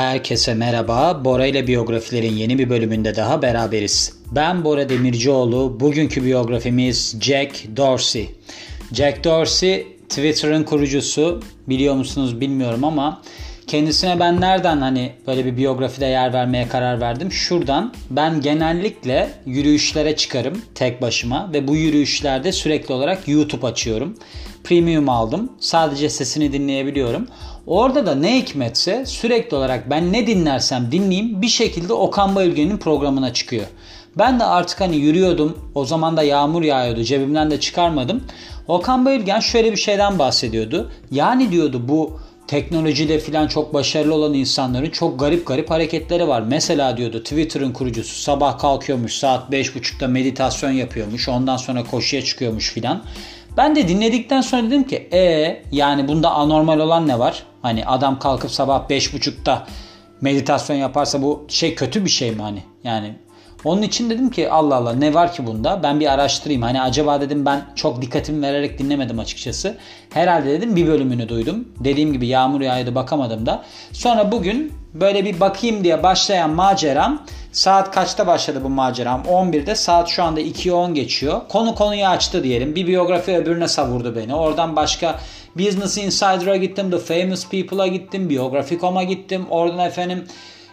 Herkese merhaba. Bora ile biyografilerin yeni bir bölümünde daha beraberiz. Ben Bora Demircioğlu. Bugünkü biyografimiz Jack Dorsey. Jack Dorsey Twitter'ın kurucusu. Biliyor musunuz bilmiyorum ama kendisine ben nereden hani böyle bir biyografide yer vermeye karar verdim? Şuradan ben genellikle yürüyüşlere çıkarım tek başıma ve bu yürüyüşlerde sürekli olarak YouTube açıyorum. Premium aldım. Sadece sesini dinleyebiliyorum. Orada da ne hikmetse sürekli olarak ben ne dinlersem dinleyeyim bir şekilde Okan Bayülgen'in programına çıkıyor. Ben de artık hani yürüyordum. O zaman da yağmur yağıyordu. Cebimden de çıkarmadım. Okan Bayülgen şöyle bir şeyden bahsediyordu. Yani diyordu bu teknolojide filan çok başarılı olan insanların çok garip garip hareketleri var. Mesela diyordu Twitter'ın kurucusu sabah kalkıyormuş saat 5.30'da meditasyon yapıyormuş. Ondan sonra koşuya çıkıyormuş filan. Ben de dinledikten sonra dedim ki e yani bunda anormal olan ne var? Hani adam kalkıp sabah 5.30'da meditasyon yaparsa bu şey kötü bir şey mi hani? Yani onun için dedim ki Allah Allah ne var ki bunda? Ben bir araştırayım. Hani acaba dedim ben çok dikkatimi vererek dinlemedim açıkçası. Herhalde dedim bir bölümünü duydum. Dediğim gibi yağmur yağıyordu bakamadım da. Sonra bugün böyle bir bakayım diye başlayan maceram saat kaçta başladı bu maceram? 11'de saat şu anda 2'ye 10 geçiyor. Konu konuyu açtı diyelim. Bir biyografi öbürüne savurdu beni. Oradan başka Business Insider'a gittim. The Famous People'a gittim. Biography.com'a gittim. Oradan efendim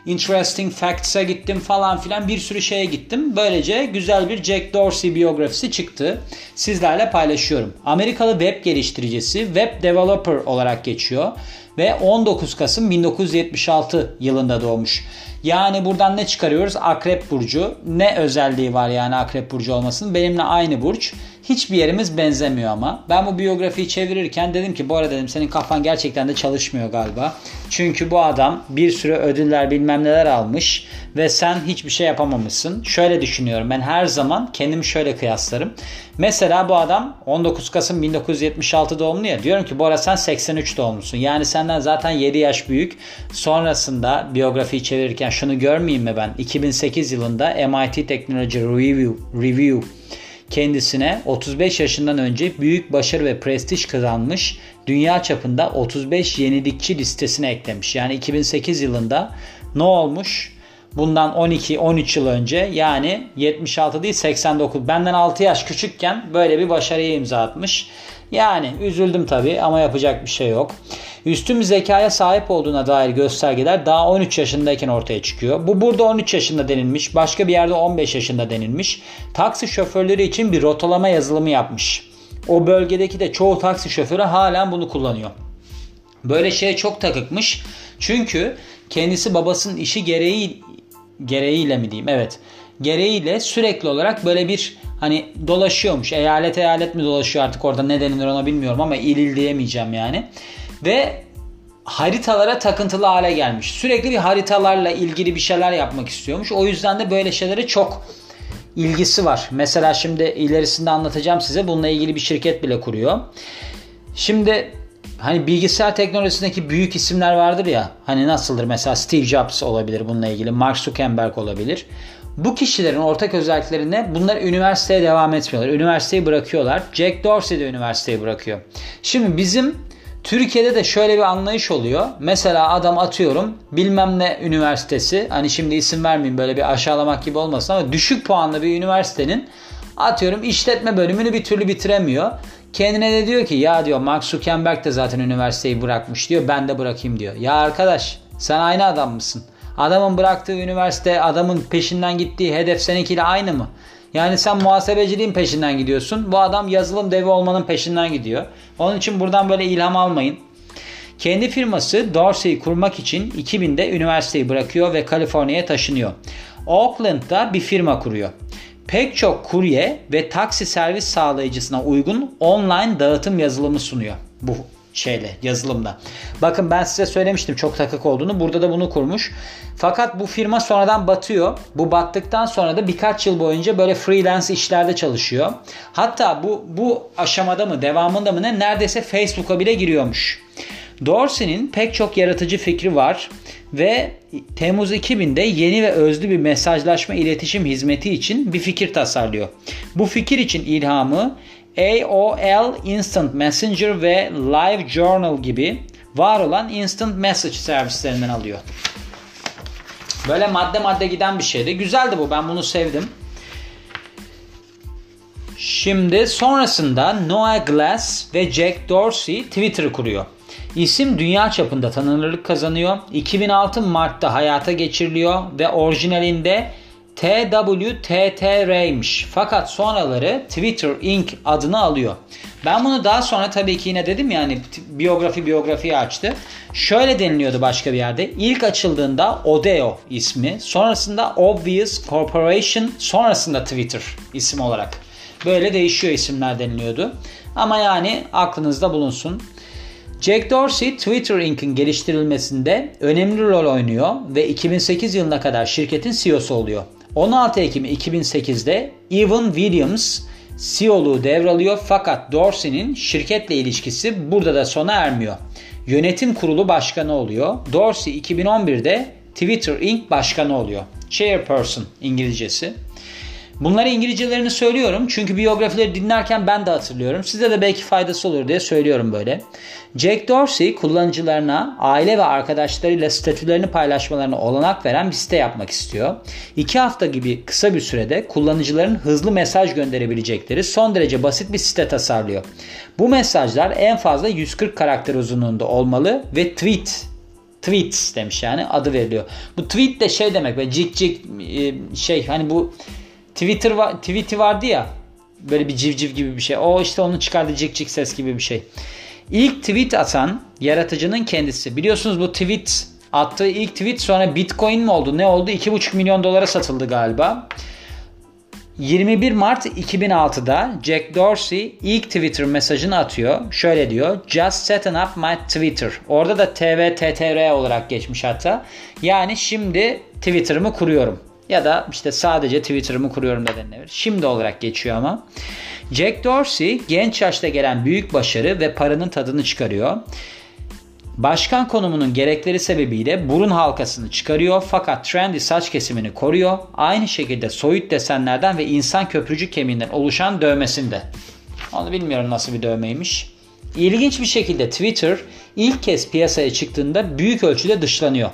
Interesting Facts'e gittim falan filan bir sürü şeye gittim. Böylece güzel bir Jack Dorsey biyografisi çıktı. Sizlerle paylaşıyorum. Amerikalı web geliştiricisi, web developer olarak geçiyor ve 19 Kasım 1976 yılında doğmuş. Yani buradan ne çıkarıyoruz? Akrep burcu. Ne özelliği var yani Akrep burcu olmasının? Benimle aynı burç. Hiçbir yerimiz benzemiyor ama. Ben bu biyografiyi çevirirken dedim ki bu arada dedim senin kafan gerçekten de çalışmıyor galiba. Çünkü bu adam bir sürü ödüller bilmem neler almış ve sen hiçbir şey yapamamışsın. Şöyle düşünüyorum ben her zaman kendimi şöyle kıyaslarım. Mesela bu adam 19 Kasım 1976 doğumlu ya. Diyorum ki bu arada sen 83 doğumlusun. Yani senden zaten 7 yaş büyük. Sonrasında biyografiyi çevirirken şunu görmeyeyim mi ben? 2008 yılında MIT Technology Review, Review kendisine 35 yaşından önce büyük başarı ve prestij kazanmış dünya çapında 35 yenilikçi listesine eklemiş. Yani 2008 yılında ne olmuş? Bundan 12-13 yıl önce yani 76 değil 89 benden 6 yaş küçükken böyle bir başarıya imza atmış. Yani üzüldüm tabii ama yapacak bir şey yok. Üstün zekaya sahip olduğuna dair göstergeler daha 13 yaşındayken ortaya çıkıyor. Bu burada 13 yaşında denilmiş. Başka bir yerde 15 yaşında denilmiş. Taksi şoförleri için bir rotalama yazılımı yapmış. O bölgedeki de çoğu taksi şoförü halen bunu kullanıyor. Böyle şeye çok takıkmış. Çünkü kendisi babasının işi gereği gereğiyle mi diyeyim? Evet. Gereğiyle sürekli olarak böyle bir hani dolaşıyormuş. Eyalet eyalet mi dolaşıyor artık orada ne denilir ona bilmiyorum ama il il diyemeyeceğim yani. Ve haritalara takıntılı hale gelmiş. Sürekli bir haritalarla ilgili bir şeyler yapmak istiyormuş. O yüzden de böyle şeylere çok ilgisi var. Mesela şimdi ilerisinde anlatacağım size. Bununla ilgili bir şirket bile kuruyor. Şimdi hani bilgisayar teknolojisindeki büyük isimler vardır ya. Hani nasıldır mesela Steve Jobs olabilir bununla ilgili. Mark Zuckerberg olabilir. Bu kişilerin ortak özellikleri ne? Bunlar üniversiteye devam etmiyorlar. Üniversiteyi bırakıyorlar. Jack Dorsey de üniversiteyi bırakıyor. Şimdi bizim Türkiye'de de şöyle bir anlayış oluyor. Mesela adam atıyorum bilmem ne üniversitesi hani şimdi isim vermeyeyim böyle bir aşağılamak gibi olmasın ama düşük puanlı bir üniversitenin atıyorum işletme bölümünü bir türlü bitiremiyor. Kendine de diyor ki ya diyor Mark Zuckerberg de zaten üniversiteyi bırakmış diyor ben de bırakayım diyor. Ya arkadaş sen aynı adam mısın? Adamın bıraktığı üniversite adamın peşinden gittiği hedef seninkiyle aynı mı? Yani sen muhasebeciliğin peşinden gidiyorsun. Bu adam yazılım devi olmanın peşinden gidiyor. Onun için buradan böyle ilham almayın. Kendi firması Dorsey'i kurmak için 2000'de üniversiteyi bırakıyor ve Kaliforniya'ya taşınıyor. Oakland'da bir firma kuruyor. Pek çok kurye ve taksi servis sağlayıcısına uygun online dağıtım yazılımı sunuyor bu şeyle yazılımda. Bakın ben size söylemiştim çok takık olduğunu. Burada da bunu kurmuş. Fakat bu firma sonradan batıyor. Bu battıktan sonra da birkaç yıl boyunca böyle freelance işlerde çalışıyor. Hatta bu bu aşamada mı devamında mı ne neredeyse Facebook'a bile giriyormuş. Dorsey'nin pek çok yaratıcı fikri var ve Temmuz 2000'de yeni ve özlü bir mesajlaşma iletişim hizmeti için bir fikir tasarlıyor. Bu fikir için ilhamı AOL Instant Messenger ve Live Journal gibi var olan Instant Message servislerinden alıyor. Böyle madde madde giden bir şeydi. Güzeldi bu. Ben bunu sevdim. Şimdi sonrasında Noah Glass ve Jack Dorsey Twitter'ı kuruyor. İsim dünya çapında tanınırlık kazanıyor. 2006 Mart'ta hayata geçiriliyor ve orijinalinde TWTTR'ymiş. Fakat sonraları Twitter Inc. adını alıyor. Ben bunu daha sonra tabii ki yine dedim yani biyografi biyografiyi açtı. Şöyle deniliyordu başka bir yerde. İlk açıldığında Odeo ismi, sonrasında Obvious Corporation, sonrasında Twitter isim olarak. Böyle değişiyor isimler deniliyordu. Ama yani aklınızda bulunsun. Jack Dorsey Twitter Inc.'in geliştirilmesinde önemli rol oynuyor ve 2008 yılına kadar şirketin CEO'su oluyor. 16 Ekim 2008'de Evan Williams CEO'luğu devralıyor fakat Dorsey'nin şirketle ilişkisi burada da sona ermiyor. Yönetim kurulu başkanı oluyor. Dorsey 2011'de Twitter Inc. başkanı oluyor. Chairperson İngilizcesi. Bunları İngilizcelerini söylüyorum çünkü biyografileri dinlerken ben de hatırlıyorum. Size de belki faydası olur diye söylüyorum böyle. Jack Dorsey kullanıcılarına aile ve arkadaşlarıyla statülerini paylaşmalarına olanak veren bir site yapmak istiyor. İki hafta gibi kısa bir sürede kullanıcıların hızlı mesaj gönderebilecekleri son derece basit bir site tasarlıyor. Bu mesajlar en fazla 140 karakter uzunluğunda olmalı ve tweet tweets demiş yani adı veriliyor. Bu tweet de şey demek ve cik cik e, şey hani bu Twitter var, tweet'i vardı ya böyle bir civciv gibi bir şey. O işte onun çıkardığı cik cik ses gibi bir şey. İlk tweet atan yaratıcının kendisi. Biliyorsunuz bu tweet attığı ilk tweet sonra bitcoin mi oldu ne oldu 2,5 milyon dolara satıldı galiba. 21 Mart 2006'da Jack Dorsey ilk Twitter mesajını atıyor. Şöyle diyor. Just setting up my Twitter. Orada da TVTTR olarak geçmiş hatta. Yani şimdi Twitter'ımı kuruyorum. Ya da işte sadece Twitter'ımı kuruyorum da denilebilir. Şimdi olarak geçiyor ama. Jack Dorsey genç yaşta gelen büyük başarı ve paranın tadını çıkarıyor. Başkan konumunun gerekleri sebebiyle burun halkasını çıkarıyor fakat trendy saç kesimini koruyor. Aynı şekilde soyut desenlerden ve insan köprücük kemiğinden oluşan dövmesinde. Onu bilmiyorum nasıl bir dövmeymiş. İlginç bir şekilde Twitter ilk kez piyasaya çıktığında büyük ölçüde dışlanıyor.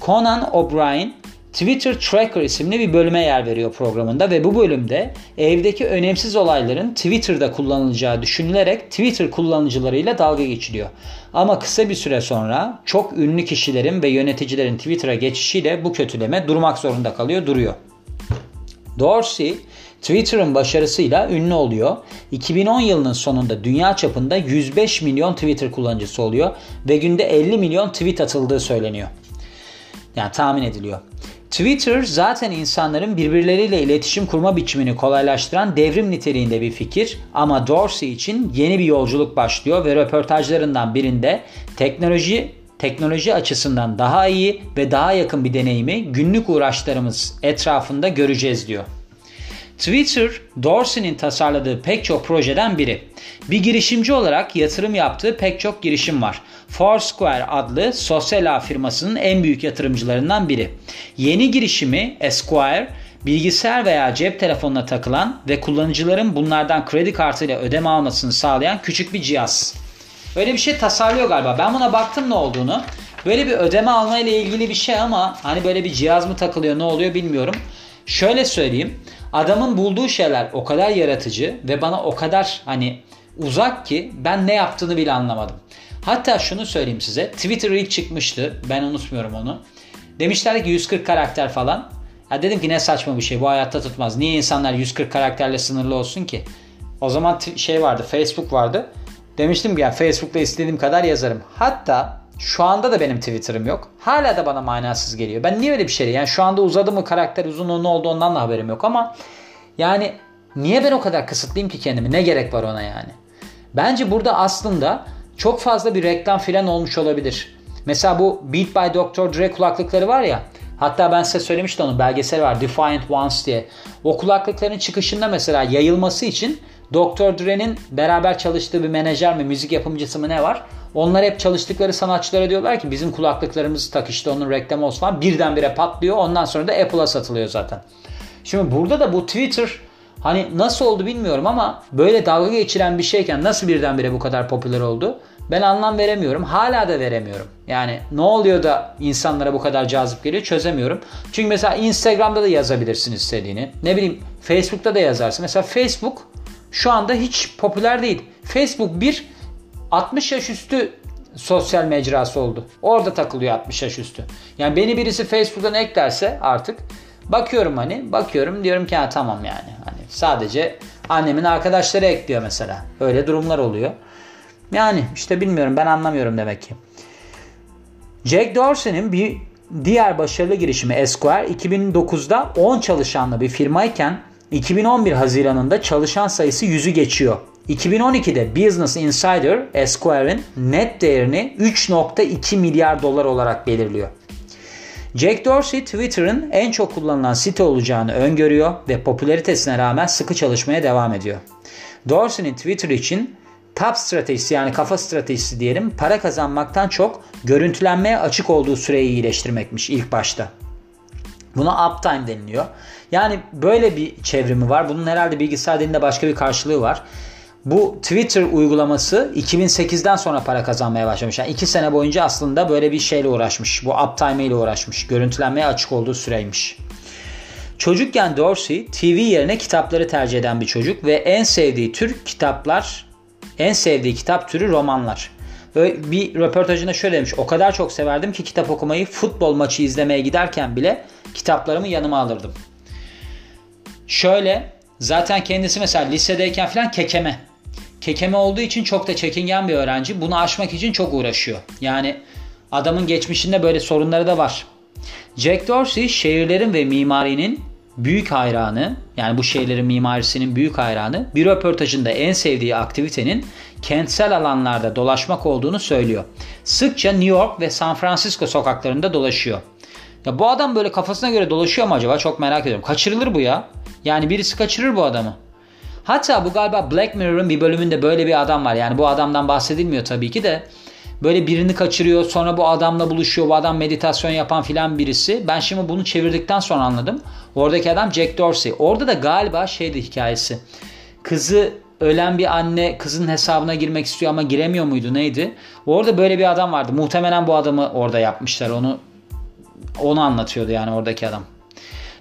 Conan O'Brien Twitter Tracker isimli bir bölüme yer veriyor programında ve bu bölümde evdeki önemsiz olayların Twitter'da kullanılacağı düşünülerek Twitter kullanıcılarıyla dalga geçiliyor. Ama kısa bir süre sonra çok ünlü kişilerin ve yöneticilerin Twitter'a geçişiyle bu kötüleme durmak zorunda kalıyor, duruyor. Dorsey Twitter'ın başarısıyla ünlü oluyor. 2010 yılının sonunda dünya çapında 105 milyon Twitter kullanıcısı oluyor ve günde 50 milyon tweet atıldığı söyleniyor. Yani tahmin ediliyor. Twitter zaten insanların birbirleriyle iletişim kurma biçimini kolaylaştıran devrim niteliğinde bir fikir ama Dorsey için yeni bir yolculuk başlıyor ve röportajlarından birinde teknoloji teknoloji açısından daha iyi ve daha yakın bir deneyimi günlük uğraşlarımız etrafında göreceğiz diyor. Twitter, Dorsey'nin tasarladığı pek çok projeden biri. Bir girişimci olarak yatırım yaptığı pek çok girişim var. Foursquare adlı sosyal ağ firmasının en büyük yatırımcılarından biri. Yeni girişimi Esquire, bilgisayar veya cep telefonuna takılan ve kullanıcıların bunlardan kredi kartıyla ödeme almasını sağlayan küçük bir cihaz. Öyle bir şey tasarlıyor galiba. Ben buna baktım ne olduğunu. Böyle bir ödeme alma ile ilgili bir şey ama hani böyle bir cihaz mı takılıyor ne oluyor bilmiyorum. Şöyle söyleyeyim. Adamın bulduğu şeyler o kadar yaratıcı ve bana o kadar hani uzak ki ben ne yaptığını bile anlamadım. Hatta şunu söyleyeyim size. Twitter ilk çıkmıştı. Ben unutmuyorum onu. Demişler ki 140 karakter falan. Ya dedim ki ne saçma bir şey. Bu hayatta tutmaz. Niye insanlar 140 karakterle sınırlı olsun ki? O zaman şey vardı. Facebook vardı. Demiştim ki ya Facebook'ta istediğim kadar yazarım. Hatta şu anda da benim Twitter'ım yok. Hala da bana manasız geliyor. Ben niye öyle bir şey? Yani şu anda uzadı mı karakter uzunluğu ne oldu ondan da haberim yok ama yani niye ben o kadar kısıtlayayım ki kendimi? Ne gerek var ona yani? Bence burada aslında çok fazla bir reklam filan olmuş olabilir. Mesela bu Beat by Dr. Dre kulaklıkları var ya. Hatta ben size söylemiştim onun belgesel var Defiant Ones diye. O kulaklıkların çıkışında mesela yayılması için Dr. Dre'nin beraber çalıştığı bir menajer mi, müzik yapımcısı mı ne var? Onlar hep çalıştıkları sanatçılara diyorlar ki bizim kulaklıklarımızı tak işte onun reklamı olsun falan. Birdenbire patlıyor. Ondan sonra da Apple'a satılıyor zaten. Şimdi burada da bu Twitter Hani nasıl oldu bilmiyorum ama böyle dalga geçiren bir şeyken nasıl birdenbire bu kadar popüler oldu? Ben anlam veremiyorum. Hala da veremiyorum. Yani ne oluyor da insanlara bu kadar cazip geliyor çözemiyorum. Çünkü mesela Instagram'da da yazabilirsin istediğini. Ne bileyim Facebook'ta da yazarsın. Mesela Facebook şu anda hiç popüler değil. Facebook bir 60 yaş üstü sosyal mecrası oldu. Orada takılıyor 60 yaş üstü. Yani beni birisi Facebook'tan eklerse artık bakıyorum hani bakıyorum diyorum ki ha tamam yani. Hani sadece annemin arkadaşları ekliyor mesela. Öyle durumlar oluyor. Yani işte bilmiyorum ben anlamıyorum demek ki. Jack Dorsey'nin bir diğer başarılı girişimi Esquire 2009'da 10 çalışanlı bir firmayken 2011 Haziran'ında çalışan sayısı 100'ü geçiyor. 2012'de Business Insider Esquire'in net değerini 3.2 milyar dolar olarak belirliyor. Jack Dorsey Twitter'ın en çok kullanılan site olacağını öngörüyor ve popülaritesine rağmen sıkı çalışmaya devam ediyor. Dorsey'nin Twitter için top stratejisi yani kafa stratejisi diyelim para kazanmaktan çok görüntülenmeye açık olduğu süreyi iyileştirmekmiş ilk başta. Buna uptime deniliyor. Yani böyle bir çevrimi var. Bunun herhalde bilgisayar dilinde başka bir karşılığı var. Bu Twitter uygulaması 2008'den sonra para kazanmaya başlamış. Yani 2 sene boyunca aslında böyle bir şeyle uğraşmış. Bu uptime ile uğraşmış. Görüntülenmeye açık olduğu süreymiş. Çocukken Dorsey TV yerine kitapları tercih eden bir çocuk ve en sevdiği tür kitaplar, en sevdiği kitap türü romanlar. Bir röportajında şöyle demiş. O kadar çok severdim ki kitap okumayı futbol maçı izlemeye giderken bile kitaplarımı yanıma alırdım. Şöyle zaten kendisi mesela lisedeyken falan kekeme. Kekeme olduğu için çok da çekingen bir öğrenci. Bunu aşmak için çok uğraşıyor. Yani adamın geçmişinde böyle sorunları da var. Jack Dorsey şehirlerin ve mimarinin büyük hayranı yani bu şehirlerin mimarisinin büyük hayranı bir röportajında en sevdiği aktivitenin kentsel alanlarda dolaşmak olduğunu söylüyor. Sıkça New York ve San Francisco sokaklarında dolaşıyor. Ya bu adam böyle kafasına göre dolaşıyor mu acaba? Çok merak ediyorum. Kaçırılır bu ya. Yani birisi kaçırır bu adamı. Hatta bu galiba Black Mirror'ın bir bölümünde böyle bir adam var. Yani bu adamdan bahsedilmiyor tabii ki de. Böyle birini kaçırıyor sonra bu adamla buluşuyor. Bu adam meditasyon yapan filan birisi. Ben şimdi bunu çevirdikten sonra anladım. Oradaki adam Jack Dorsey. Orada da galiba şeydi hikayesi. Kızı ölen bir anne kızın hesabına girmek istiyor ama giremiyor muydu neydi? Orada böyle bir adam vardı. Muhtemelen bu adamı orada yapmışlar. Onu onu anlatıyordu yani oradaki adam.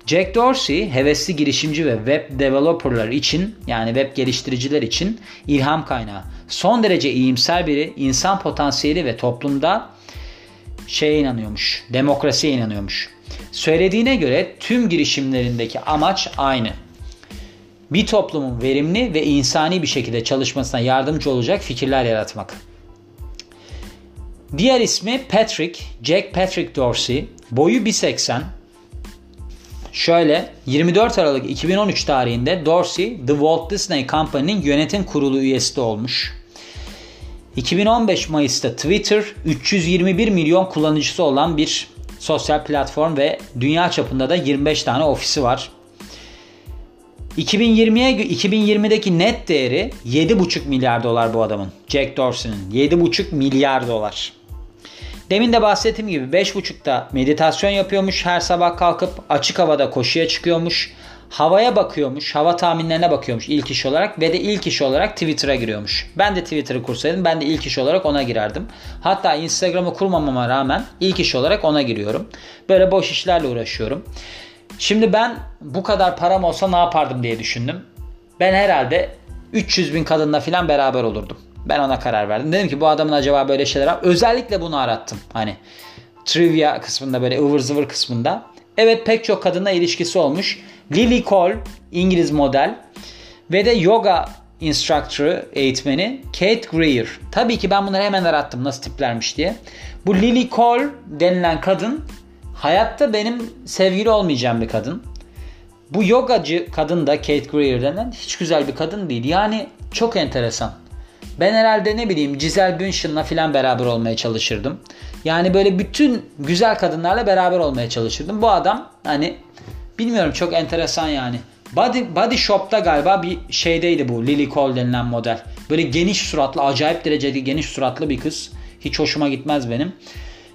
Jack Dorsey hevesli girişimci ve web developerlar için yani web geliştiriciler için ilham kaynağı. Son derece iyimser biri, insan potansiyeli ve toplumda şeye inanıyormuş, demokrasiye inanıyormuş. Söylediğine göre tüm girişimlerindeki amaç aynı. Bir toplumun verimli ve insani bir şekilde çalışmasına yardımcı olacak fikirler yaratmak. Diğer ismi Patrick, Jack Patrick Dorsey. Boyu 1.80, Şöyle 24 Aralık 2013 tarihinde Dorsey The Walt Disney Company'nin yönetim kurulu üyesi de olmuş. 2015 Mayıs'ta Twitter 321 milyon kullanıcısı olan bir sosyal platform ve dünya çapında da 25 tane ofisi var. 2020'ye 2020'deki net değeri 7,5 milyar dolar bu adamın. Jack Dorsey'nin 7,5 milyar dolar. Demin de bahsettiğim gibi 5.30'da meditasyon yapıyormuş. Her sabah kalkıp açık havada koşuya çıkıyormuş. Havaya bakıyormuş. Hava tahminlerine bakıyormuş ilk iş olarak. Ve de ilk iş olarak Twitter'a giriyormuş. Ben de Twitter'ı kursaydım ben de ilk iş olarak ona girerdim. Hatta Instagram'ı kurmamama rağmen ilk iş olarak ona giriyorum. Böyle boş işlerle uğraşıyorum. Şimdi ben bu kadar param olsa ne yapardım diye düşündüm. Ben herhalde 300 bin kadınla falan beraber olurdum. Ben ona karar verdim. Dedim ki bu adamın acaba böyle şeyler var. Özellikle bunu arattım. Hani trivia kısmında böyle ıvır zıvır kısmında. Evet pek çok kadınla ilişkisi olmuş. Lily Cole İngiliz model ve de yoga instructor'ı eğitmeni Kate Greer. Tabii ki ben bunları hemen arattım nasıl tiplermiş diye. Bu Lily Cole denilen kadın hayatta benim sevgili olmayacağım bir kadın. Bu yogacı kadın da Kate Greer denen hiç güzel bir kadın değil. Yani çok enteresan. Ben herhalde ne bileyim Giselle Bündchen'la falan beraber olmaya çalışırdım. Yani böyle bütün güzel kadınlarla beraber olmaya çalışırdım. Bu adam hani bilmiyorum çok enteresan yani. Body, body Shop'ta galiba bir şeydeydi bu Lily Cole denilen model. Böyle geniş suratlı acayip derecede geniş suratlı bir kız. Hiç hoşuma gitmez benim.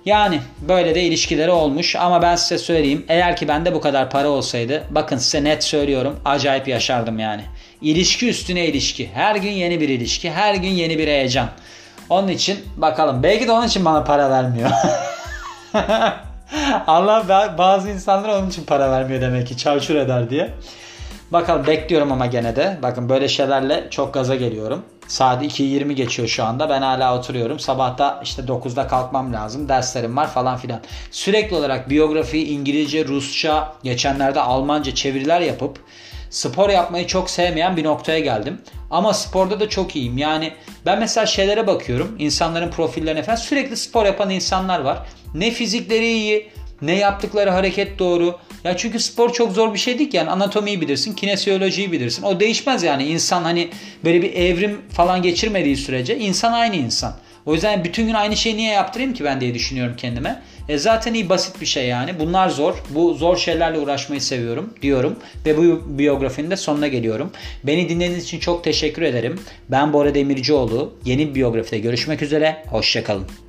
Yani böyle de ilişkileri olmuş ama ben size söyleyeyim eğer ki bende bu kadar para olsaydı bakın size net söylüyorum acayip yaşardım yani. İlişki üstüne ilişki. Her gün yeni bir ilişki. Her gün yeni bir heyecan. Onun için bakalım. Belki de onun için bana para vermiyor. Allah bazı insanlara onun için para vermiyor demek ki çarçur eder diye. Bakalım bekliyorum ama gene de. Bakın böyle şeylerle çok gaza geliyorum. Saat 2.20 geçiyor şu anda. Ben hala oturuyorum. Sabahta işte 9'da kalkmam lazım. Derslerim var falan filan. Sürekli olarak biyografi, İngilizce, Rusça, geçenlerde Almanca çeviriler yapıp spor yapmayı çok sevmeyen bir noktaya geldim. Ama sporda da çok iyiyim. Yani ben mesela şeylere bakıyorum. insanların profillerine falan sürekli spor yapan insanlar var. Ne fizikleri iyi, ne yaptıkları hareket doğru. Ya çünkü spor çok zor bir şey değil ki. Yani anatomiyi bilirsin, kinesiyolojiyi bilirsin. O değişmez yani. insan hani böyle bir evrim falan geçirmediği sürece insan aynı insan. O yüzden bütün gün aynı şeyi niye yaptırayım ki ben diye düşünüyorum kendime. E zaten iyi basit bir şey yani. Bunlar zor. Bu zor şeylerle uğraşmayı seviyorum diyorum. Ve bu biyografinin de sonuna geliyorum. Beni dinlediğiniz için çok teşekkür ederim. Ben Bora Demircioğlu. Yeni bir biyografide görüşmek üzere. Hoşçakalın.